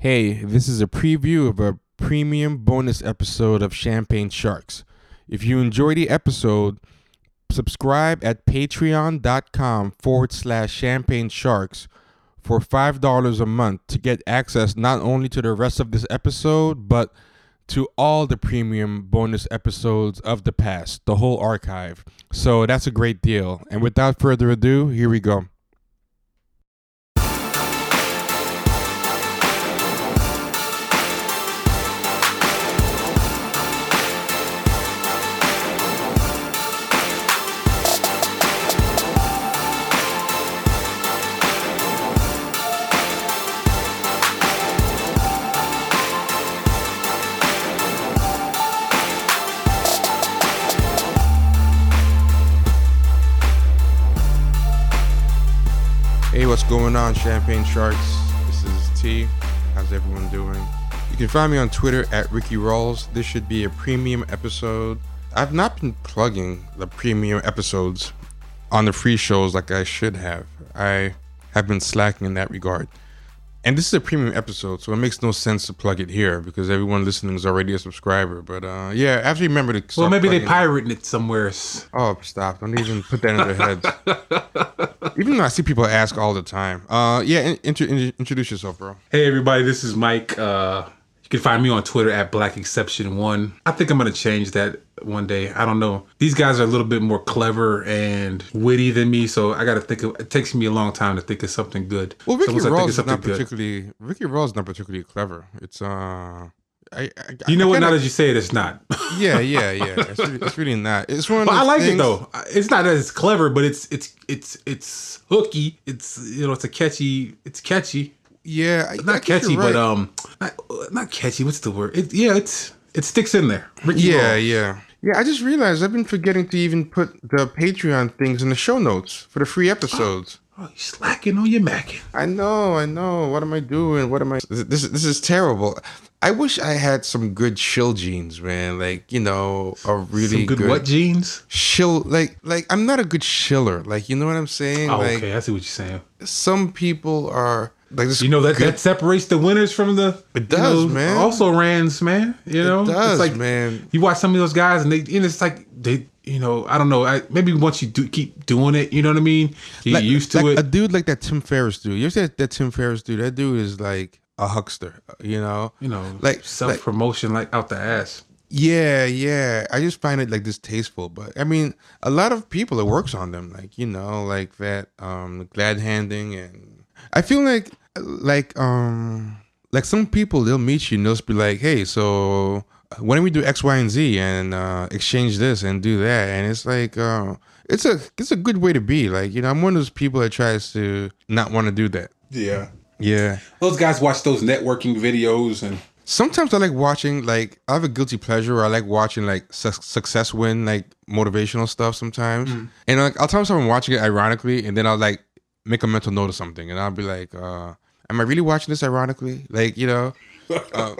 Hey, this is a preview of a premium bonus episode of Champagne Sharks. If you enjoy the episode, subscribe at patreon.com forward slash champagne sharks for $5 a month to get access not only to the rest of this episode, but to all the premium bonus episodes of the past, the whole archive. So that's a great deal. And without further ado, here we go. Going on, Champagne Sharks? This is T. How's everyone doing? You can find me on Twitter at Ricky Rawls. This should be a premium episode. I've not been plugging the premium episodes on the free shows like I should have. I have been slacking in that regard. And this is a premium episode, so it makes no sense to plug it here because everyone listening is already a subscriber. But uh, yeah, I have to remember to. Well, maybe they pirated it somewhere. Oh, stop! Don't even put that in their heads. even though I see people ask all the time. Uh, yeah, in, intro, in, introduce yourself, bro. Hey, everybody, this is Mike. Uh, you can find me on Twitter at Black Exception One. I think I'm gonna change that one day. I don't know. These guys are a little bit more clever and witty than me, so I got to think. Of, it takes me a long time to think of something good. Well, Ricky so once I think Rawls of is not something good- particularly. Ricky is not particularly clever. It's uh, I. I You know I what? Now kinda- that you say it, it's not. yeah, yeah, yeah. It's really, it's really not. It's one of But those I like things- it though. It's not as clever, but it's it's it's it's hooky. It's you know it's a catchy. It's catchy. Yeah, I- I Not catchy, you're but um, not, not catchy. What's the word? It, yeah, it's it sticks in there. Ricky Yeah, Rawls. yeah. Yeah, I just realized I've been forgetting to even put the Patreon things in the show notes for the free episodes. Oh, you slacking on your macking. I know, I know. What am I doing? What am I? This this, this is terrible. I wish I had some good chill jeans, man. Like you know, a really Some good, what jeans? chill. Like like I'm not a good chiller. Like you know what I'm saying? Oh, like okay, I see what you're saying. some people are like this. You know that good- that separates the winners from the. It you does, know, man. Also, rans, man. You know, does, it's like man. You watch some of those guys, and they, and it's like they, you know, I don't know. I, maybe once you do keep doing it, you know what I mean. You like, get used to like it. A dude like that Tim Ferriss dude. You ever see that, that Tim Ferriss dude? That dude is like a huckster. You know. you know, like- self promotion, like, out the ass. Yeah, yeah. I just find it like distasteful. But I mean, a lot of people it works on them, like you know, like that, um, glad handing, and I feel like, like, um, like some people they'll meet you and they'll just be like, hey, so why don't we do X, Y, and Z and uh, exchange this and do that? And it's like, uh, it's a it's a good way to be. Like you know, I'm one of those people that tries to not want to do that. Yeah, Yeah. those guys watch those networking videos and. Sometimes I like watching like I have a guilty pleasure. Where I like watching like su- success win like motivational stuff sometimes, and like I'll tell myself I'm watching it ironically, and then I'll like make a mental note of something, and I'll be like, uh, "Am I really watching this ironically?" Like you know, uh,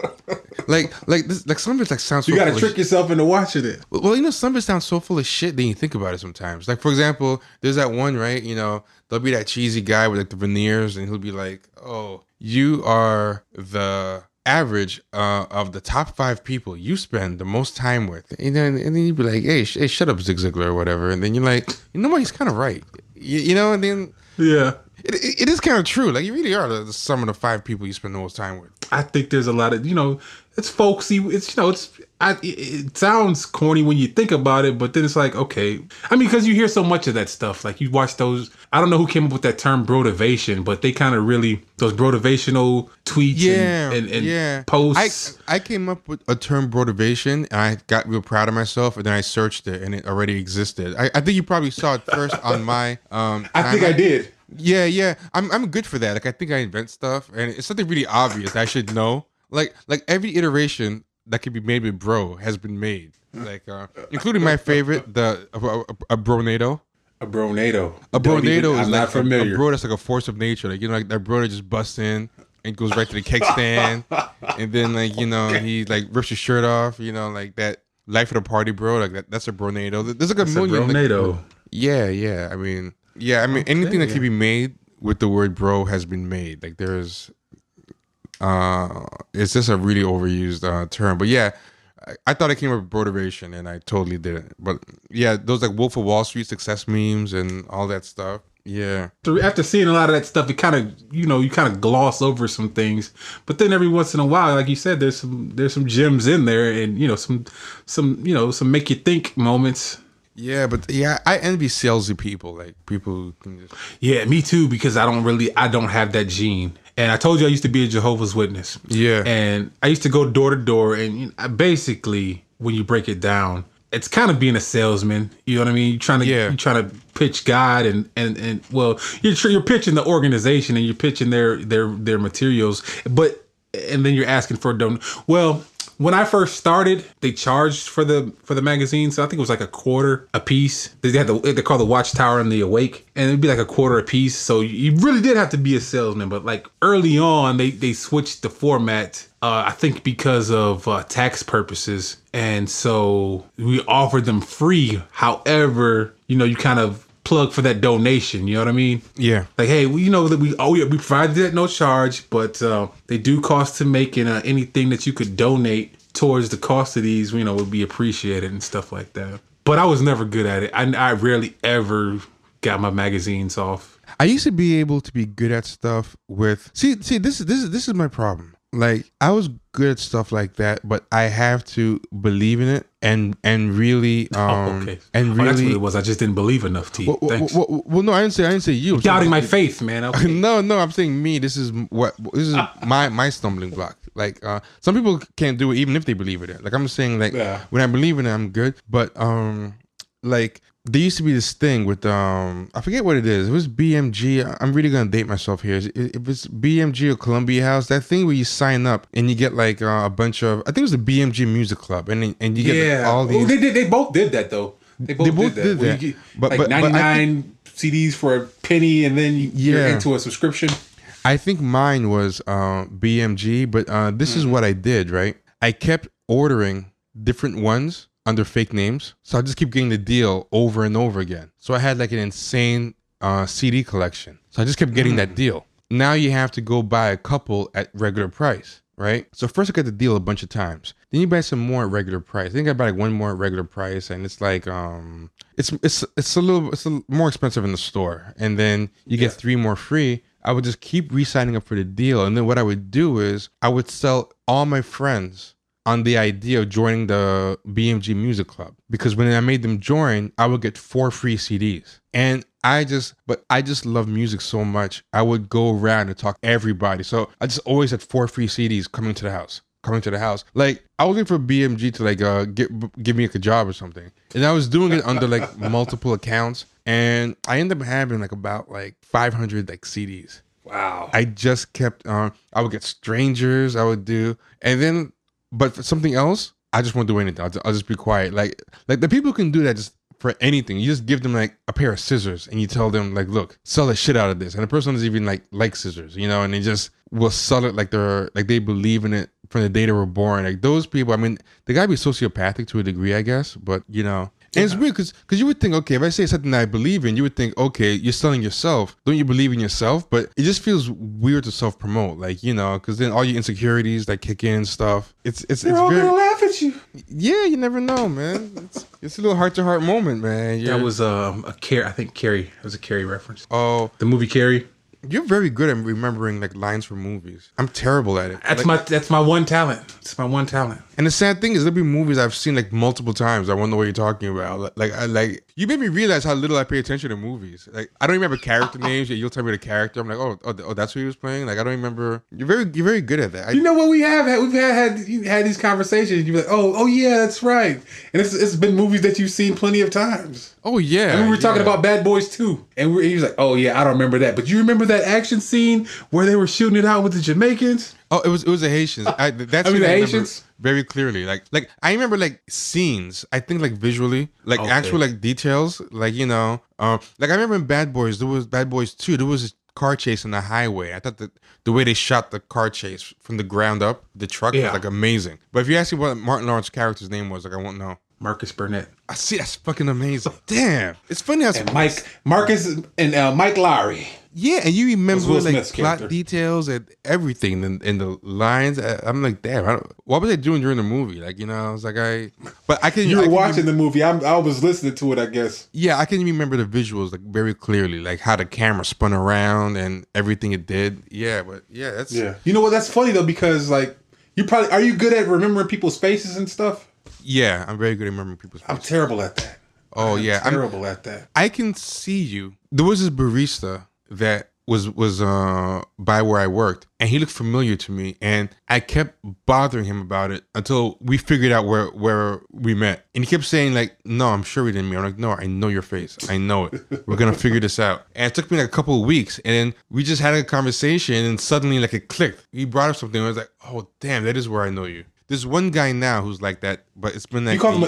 like like this like some of it like sounds. So You got to full of trick yourself into watching it. well, you know, some of it sounds so full of shit that you think about it sometimes. Like, for example, there's that one, right? You know, there'll be that cheesy guy with like the veneers, and he'll be like, "Oh, you are the average uh, of the top five people you spend the most time with," and then and then you'd be like, "Hey, sh- hey, shut up, Zig Ziglar, or whatever," and then you're like, "You know what? He's kind of right." You, you know, and then Yeah. It, it, it is kind of true. Like, you really are the, the sum of the five people you spend the most time with. I think there's a lot of you know, it's folksy. It's you know, it's I, it, it sounds corny when you think about it, but then it's like okay. I mean, because you hear so much of that stuff. Like you watch those. I don't know who came up with that term brotivation, but they kind of really those brotivational tweets yeah, and, and, and yeah. posts. I I came up with a term brotivation, and I got real proud of myself. And then I searched it, and it already existed. I, I think you probably saw it first on my. Um, I, think I timeline. did. Yeah, yeah. I'm I'm good for that. Like I think I invent stuff, and it's something really obvious I should know. Like like every iteration that could be made with bro has been made. Like uh, including my favorite, the a, a, a bronado. A bronado. A bronado is I'm like not familiar. A, bro that's like a force of nature. Like you know, like that bro that just busts in and goes right to the cake stand, and then like you know he like rips his shirt off. You know, like that life of the party, bro. Like that, that's a bronado. There's like a a million. like- bronado. yeah, yeah. I mean, yeah. I mean, anything that can be made with the word bro has been made. Like there's Uh, it's just a really overused uh, term. But yeah, I, I thought I came up with motivation, and I totally didn't. But yeah, those like Wolf of Wall Street success memes and all that stuff. Yeah, So after seeing a lot of that stuff, it kind of you know you kind of gloss over some things, but then every once in a while, like you said, there's some there's some gems in there, and you know some some you know some make you think moments. Yeah, but yeah, I envy salesy people, like people who can just. Yeah, me too, because I don't really I don't have that gene. And I told you I used to be a Jehovah's Witness. Yeah. And I used to go door to door, and I basically, when you break it down, it's kind of being a salesman. You know what I mean? You're trying to Yeah. you're trying to pitch God and and and well, you're you're pitching the organization and you're pitching their their their materials, but and then you're asking for a don. Well, when I first started, they charged for the for the magazine, so I think it was like a quarter a piece. They had the they call the Watchtower and the Awake, and it'd be like a quarter a piece. So you really did have to be a salesman. But like early on, they they switched the format. Uh, I think because of uh, tax purposes, and so we offered them free. However, you know, you kind of plug for that donation. You know what I mean? Yeah, like hey we you know that we oh yeah we provided it at no charge but uh, they do cost to make and uh, anything that you could donate towards the cost of these you know would be appreciated and stuff like that but i was never good at it i, I rarely ever got my magazines off I used to be able to be good at stuff with see see this is this is this is my problem. Like I was good at stuff like that, but I have to believe in it and and really um oh, okay and oh, that's what really it was i just didn't believe enough t well, well, well, well, no, I didn't say I didn't say you. I'm doubting my faith man okay. no, no, I'm saying me. This is what this is my my stumbling block. Like uh some people can't do it even if they believe in it. Like I'm saying like Yeah. when I believe in it, I'm good. But um like there used to be this thing with um I forget what it is. It was BMG. I'm really gonna date myself here. If it's BMG or Columbia House, that thing where you sign up and you get like uh, a bunch of I think it was the BMG Music Club, and and you get like, yeah all oh, these. they did they both did that though they both, both did that, did that. get, But- like but- but I 99 cds for a penny and then you- you're Yeah. into a subscription I think mine was uh, BMG, but uh, this is what I did, right? I kept ordering different ones under fake names. So I just keep getting the deal over and over again. So I had like an insane uh, CD collection. So I just kept getting that deal. Now you have to go buy a couple at regular price, right? So first I got the deal a bunch of times. Then you buy some more at regular price. Then I buy like one more at regular price, and it's like um, it's it's it's a little it's a, more expensive in the store. And then you get three more free. I would just keep re-signing up for the deal, and then what I would do is I would sell all my friends on the idea of joining the BMG Music Club because when I made them join, I would get four free CDs. And I just, but I just love music so much. I would go around and talk to everybody. So I just always had four free CDs coming to the house, coming to the house. Like I was looking for BMG to like uh get give me like a job or something, and I was doing it under like multiple accounts, and I ended up having like about like 500 like CDs. wow I just kept on. I would get strangers. I would do, and then, but for something else, I just won't do anything. I'll, I'll just be quiet. Like, like the people can do that just for anything. You just give them like a pair of scissors, and you tell them like, look, sell the shit out of this, and the person doesn't even like like scissors, you know, and they just will sell it like they're like they believe in it from the day they were born. Like those people. I mean, they gotta be sociopathic to a degree, I guess, but you know. And it's weird because because you would think, okay, if I say something that I believe in, you would think, okay, you're selling yourself. Don't you believe in yourself? But it just feels weird to self promote, like you know, because then all your insecurities like kick in and stuff. It's it's they're it's all very gonna laugh at you yeah. You never know, man. It's, it's a little heart to heart moment, man. That You're- was um, a Carrie. I think Carrie. It was a Carrie reference. oh, The movie Carrie. You're very good at remembering like lines from movies. I'm terrible at it. That's Like- my that's my one talent. It's my one talent. And the sad thing is, there'll be movies I've seen like multiple times. I wonder what you're talking about. Like, like, I, like you made me realize how little I pay attention to movies. Like, I don't remember character names. Yet you'll tell me the character. I'm like, oh, oh, oh, that's who he was playing. Like, I don't remember. You're very, you're very good at that. I, You know what we have had? We've had had, you had these conversations. You're like, oh, oh yeah, that's right. And it's, it's been movies that you've seen plenty of times. oh yeah. And we were talking yeah. about Bad Boys too. And we, he was like, oh yeah, I don't remember that. But you remember that action scene where they were shooting it out with the Jamaicans? Oh, it was it was the Haitians. I, that's I mean, the remember Haitians? very clearly. Like like I remember like scenes. I think like visually, like Okay. actual like details. Like you know, um, like I remember in Bad Boys. There was Bad Boys too. There was a car chase on the highway. I thought that the way they shot the car chase from the ground up, the truck Yeah. was like amazing. But if you ask me what Martin Lawrence's character's name was, like I won't know. Marcus Burnett. I see that's fucking amazing. Damn, it's funny how And Mike, Marcus and uh, Mike Lowry. Yeah, and you remember like Smith's plot character. details and everything and, and the lines. I, I'm like, damn, I don't, what was I doing during the movie? Like, you know, I was like, I, but I can. You I were can watching the movie. I'm, I was listening to it. I guess. Yeah, I can remember the visuals like very clearly, like how the camera spun around and everything it did. Yeah, but yeah, that's Yeah. You know what? That's funny though because like you probably are you good at remembering people's faces and stuff? yeah. I'm very good at remembering people's. Faces. I'm terrible at that. Oh I'm yeah, I'm, terrible at that. I can see you. There was this barista that was was uh by where I worked, and he looked familiar to me, and I kept bothering him about it until we figured out where where we met, and he kept saying like, "No, I'm sure we didn't meet." I'm like, "No, I know your face. I know it. We're gonna figure this out." And it took me like a couple of weeks, and then we just had a conversation, and suddenly like it clicked. He brought up something, and I was like, "Oh damn, that is where I know you." There's one guy now who's like that, but it's been like You call them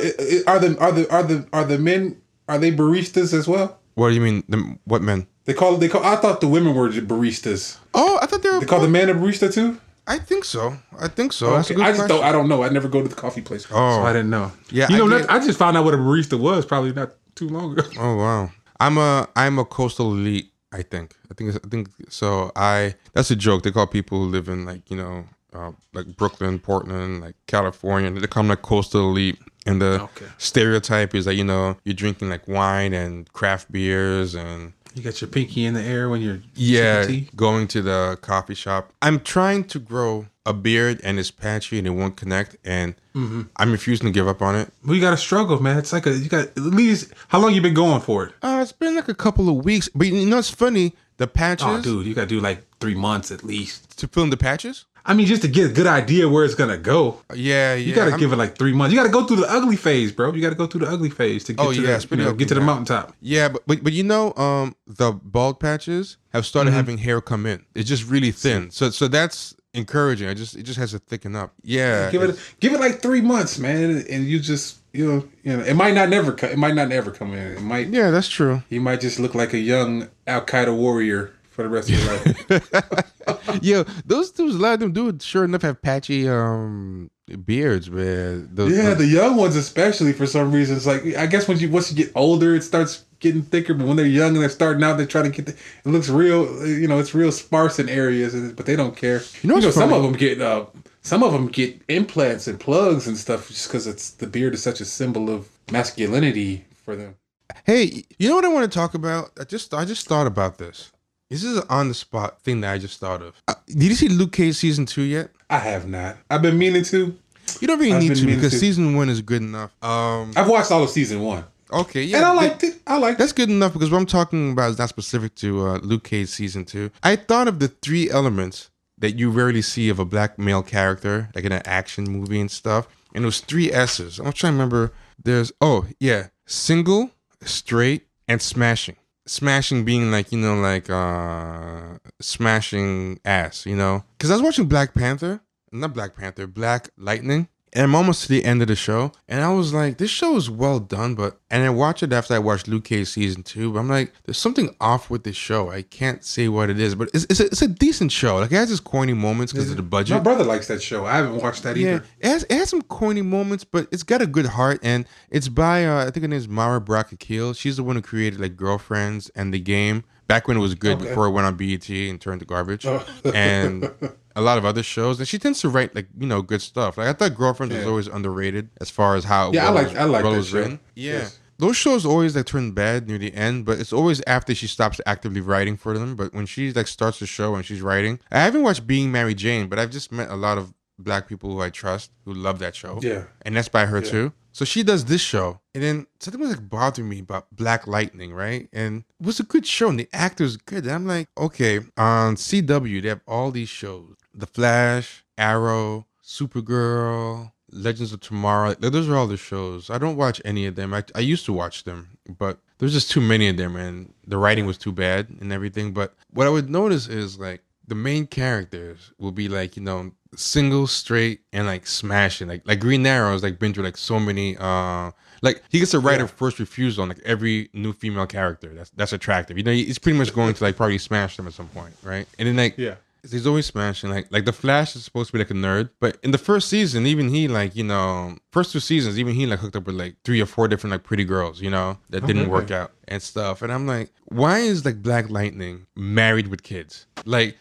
are the are the are the are the men are they baristas as well? What do you mean? The, what men? They call they call. I thought the women were baristas. Oh, I thought they were. They call the man a barista too. I think so. I think so. That's a Okay. good I just question. don't. I don't know. I never go to the coffee place, Oh. so I didn't know. Yeah, you know, get- that, I just found out what a barista was probably not too long ago. Oh wow. I'm a I'm a coastal elite. I think. I think. I think so. I that's a joke. They call people who live in like you know uh, like Brooklyn, Portland, like California. They call them like coastal elite. And the Okay. stereotype is that you know you're drinking like wine and craft beers and You got your pinky in the air when you're yeah, tea. going to the coffee shop. I'm trying to grow a beard and it's patchy and it won't connect, and Mm-hmm. I'm refusing to give up on it. Well, you got to struggle, man. It's like a you got at least how long you been going for it? Uh, it's been like a couple of weeks, but you know it's funny. The patches Oh, dude, you got to do like three months at least. to fill in the patches. I mean, just to get a good idea where it's gonna go. Yeah, yeah. You got to I'm- give it like three months. You got to go through the ugly phase, bro. You got to go through the ugly phase to get Oh, to yeah, the, you know, ugly get to the mountaintop. Yeah, but, but but you know, um, the bald patches have started Mm-hmm. having hair come in. It's just really thin. So so that's encouraging. I just it just has to thicken up. Yeah. Give it give it like three months, man, and you just you know you know it might not never co- it might not ever come in. It might yeah, that's true. you might just look like a young Al Qaeda warrior for the rest of your life. Yo, those dudes, a lot of them do sure enough have patchy um beards, man. Those, yeah, the young ones especially for some reason. It's like I guess when you once you get older, it starts getting thicker. But when they're young and they're starting out, they're trying to get the, it looks real. You know, it's real sparse in areas, but they don't care. You know what's some of them get uh, some of them get implants and plugs and stuff just because it's the beard is such a symbol of masculinity for them. Hey, you know what I want to talk about? I just I just thought about this. This is an on the spot thing that I just thought of. Uh, did you see Luke Cage season two yet? I have not. I've been meaning to. You don't really I've need to because to. season one is good enough. Um, I've watched all of season one, okay, yeah, and I liked it. I liked it. That's good enough because what I'm talking about is not specific to uh, Luke Cage season two. I thought of the three elements that you rarely see of a black male character, like in an action movie and stuff. And it was three S's. I'm trying to remember. There's oh yeah, single, straight, and smashing. Smashing being like you know like uh smashing ass, you know. Because I was watching Black Panther, not Black Panther, Black Lightning. And I'm almost to the end of the show, and I was like, "This show is well done," but and I watched it after I watched Luke Cage season two. But I'm like, "There's something off with this show. I can't say what it is, but it's it's a, it's a decent show. Like it has its corny moments because of the budget. My brother likes that show. I haven't watched that Yeah, either. it has, it has some corny moments, but it's got a good heart, and it's by uh, I think her name is Mara Brock Akil. She's the one who created like Girlfriends and the game back when it was good Okay. before it went on BET and turned to garbage, Oh. and a lot of other shows. And she tends to write like you know good stuff. Like I thought Girlfriends was always underrated as far as how Yeah, I like- I like that was show. written. Yeah. Yes. Those shows always like turn bad near the end, but it's always after she stops actively writing for them. But when she like starts the show and she's writing, I haven't watched Being Mary Jane, but I've just met a lot of black people who I trust who love that show. Yeah. And that's by her too. So she does this show. And then something was like bothering me about Black Lightning, right? And it was a good show and the actor's good. And I'm like, okay, on CW, they have all these shows. The Flash, Arrow, Supergirl, Legends of Tomorrow. Those are all the shows. I don't watch any of them. I, I used to watch them, but there's just too many of them and the writing was too bad and everything. But what I would notice is like the main characters will be like, you know, single, straight, and like smashing. Like like Green Arrow has like been through like so many uh like he gets a Yeah. first refusal on like every new female character that's that's attractive. You know, he's pretty much going to like probably smash them at some point, right? And then like Yeah. He's always smashing. Like like the Flash is supposed to be like a nerd, but in the first season, even he like you know first two seasons, even he like hooked up with like three or four different like pretty girls, you know, that oh, didn't Okay. work out and stuff. And I'm like, why is like Black Lightning married with kids? Like,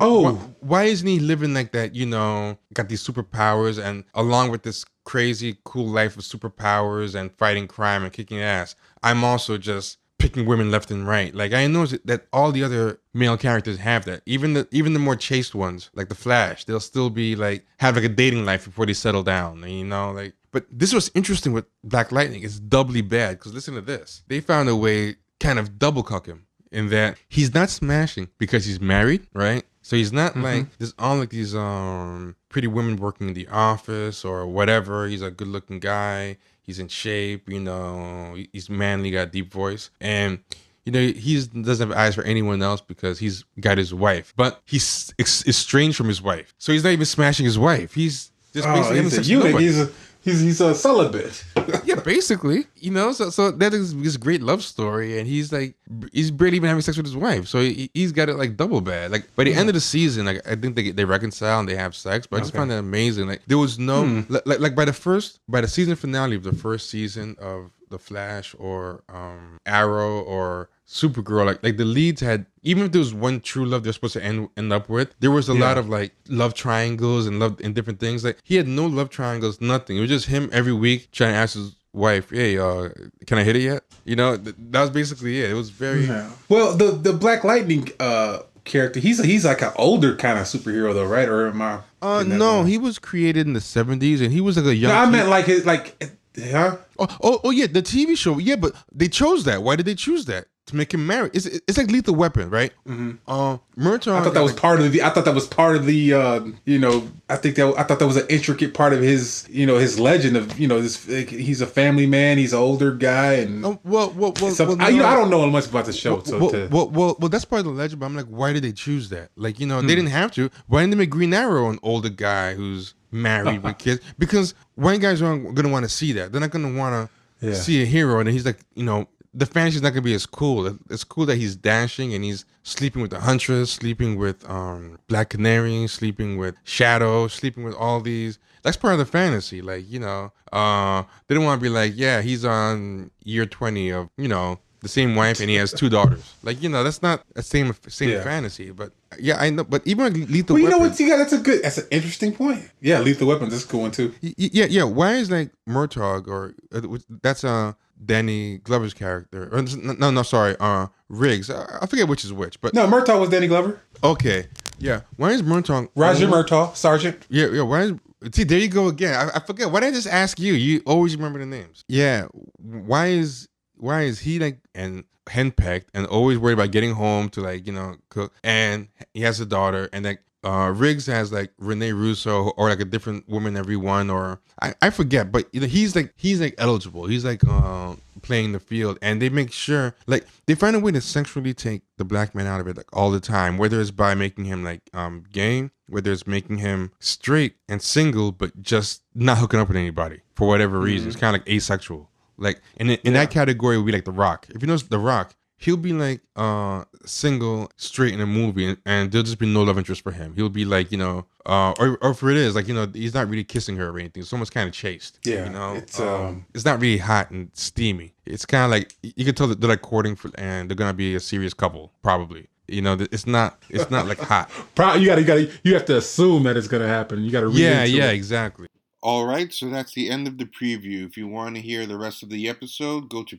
Oh. wh- why isn't he living like that? You know, got these superpowers, and along with this crazy cool life of superpowers and fighting crime and kicking ass, I'm also just picking women left and right. Like I know that all the other male characters have that. Even the even the more chaste ones, like the Flash, they'll still be like have like a dating life before they settle down. And, you know, like. But this was interesting with Black Lightning. It's doubly bad because listen to this. They found a way kind of double cuck him in that he's not smashing because he's married, right? So he's not like there's all like these um pretty women working in the office or whatever. He's a good looking guy. He's in shape, you know. He's manly, got a deep voice, and you know he doesn't have eyes for anyone else because he's got his wife. But he's estranged from his wife, so he's not even smashing his wife. He's just Oh, basically he's a eunuch. He's a he's he's a celibate. yeah, basically, you know. So, so that is this great love story, and he's like, he's barely even having sex with his wife. So he, he's got it like double bad. Like by the end of the season, like I think they they reconcile and they have sex. But I just Okay. found that amazing. Like there was no like, like like by the first by the season finale of the first season of the Flash or um Arrow or Supergirl, like like the leads had even if there was one true love they're supposed to end end up with, there was a lot of like love triangles and love and different things. Like he had no love triangles, nothing. It was just him every week trying to ask his wife, "Hey, uh, can I hit it yet?" You know, th- that was basically it. It was very Well, the the Black Lightning uh character, he's he's like an older kind of superhero though, right? Or am I? Uh, no, he was created in the '70s, and he was like a young. No, I kid. meant like his like, huh? Oh, oh, oh, yeah, the TV show. Yeah, but they chose that. Why did they choose that? To make him marry? It's it's like Lethal Weapon, right? Mm-hmm. Uh, Murtaugh. I thought that was part of the. I thought that was part of the. Uh, you know, I think that I thought that was an intricate part of his. You know, his legend of you know this. like, he's a family man. He's an older guy, and Oh, well, well, well, some- well, I, you know. I don't know much about the show. So well, to, well, well, well, that's part of the legend. But I'm like, why did they choose that? Like, you know, Hmm. they didn't have to. Why didn't they make Green Arrow an older guy who's married with kids? Because white guys aren't gonna want to see that. They're not gonna want to Yeah. see a hero, and he's like, you know, the fantasy's not gonna be as cool. It's cool that he's dashing and he's sleeping with the Huntress, sleeping with um Black Canary, sleeping with Shado, sleeping with all these. That's part of the fantasy. Like, you know, uh, they don't want to be like, yeah, he's on year twenty of, you know, the same wife and he has two daughters. Like, you know, that's not a same same Yeah. fantasy. But yeah, I know. But even like Lethal well, you know what? You got that's a good. That's an interesting point. Yeah, Lethal Weapons is a good one too. Yeah, yeah. Why is like Murtaugh or uh, that's uh Danny Glover's character? Or, no, no, sorry, uh Riggs. I, I forget which is which, but No, Murtaugh was Danny Glover. okay, yeah. Why is Murtaugh? Roger Murtaugh, Sergeant. Yeah, yeah. Why is see? There you go again. I, I forget. Why did I just ask you? You always remember the names. Yeah. Why is why is he like and henpecked and always worried about getting home to like you know cook? And he has a daughter, and like uh Riggs has like Renee Russo or like a different woman every one, or I, I forget. But you know, he's like he's like eligible. He's like uh, playing the field, and they make sure like they find a way to sexually take the black man out of it like all the time, whether it's by making him like um gay, whether it's making him straight and single, but just not hooking up with anybody for whatever reason. It's kind of like asexual. Like in in that category would be like The Rock. If you know The Rock, he'll be like uh single straight in a movie and, and there'll just be no love interest for him. He'll be like, you know, uh or, or if it is, like, you know, he's not really kissing her or anything. It's almost kind of chaste. Yeah, You know? it's, um, it's not really hot and steamy. It's kind of like you can tell that they're like courting for and they're gonna be a serious couple, probably. You know, it's not it's not like hot. Pro- you got to, you got to, you have to assume that it's going to happen. You got to read yeah, yeah, it. exactly. All right, so that's the end of the preview. If you want to hear the rest of the episode, go to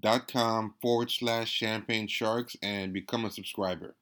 patreon.com forward slash champagne sharks and become a subscriber.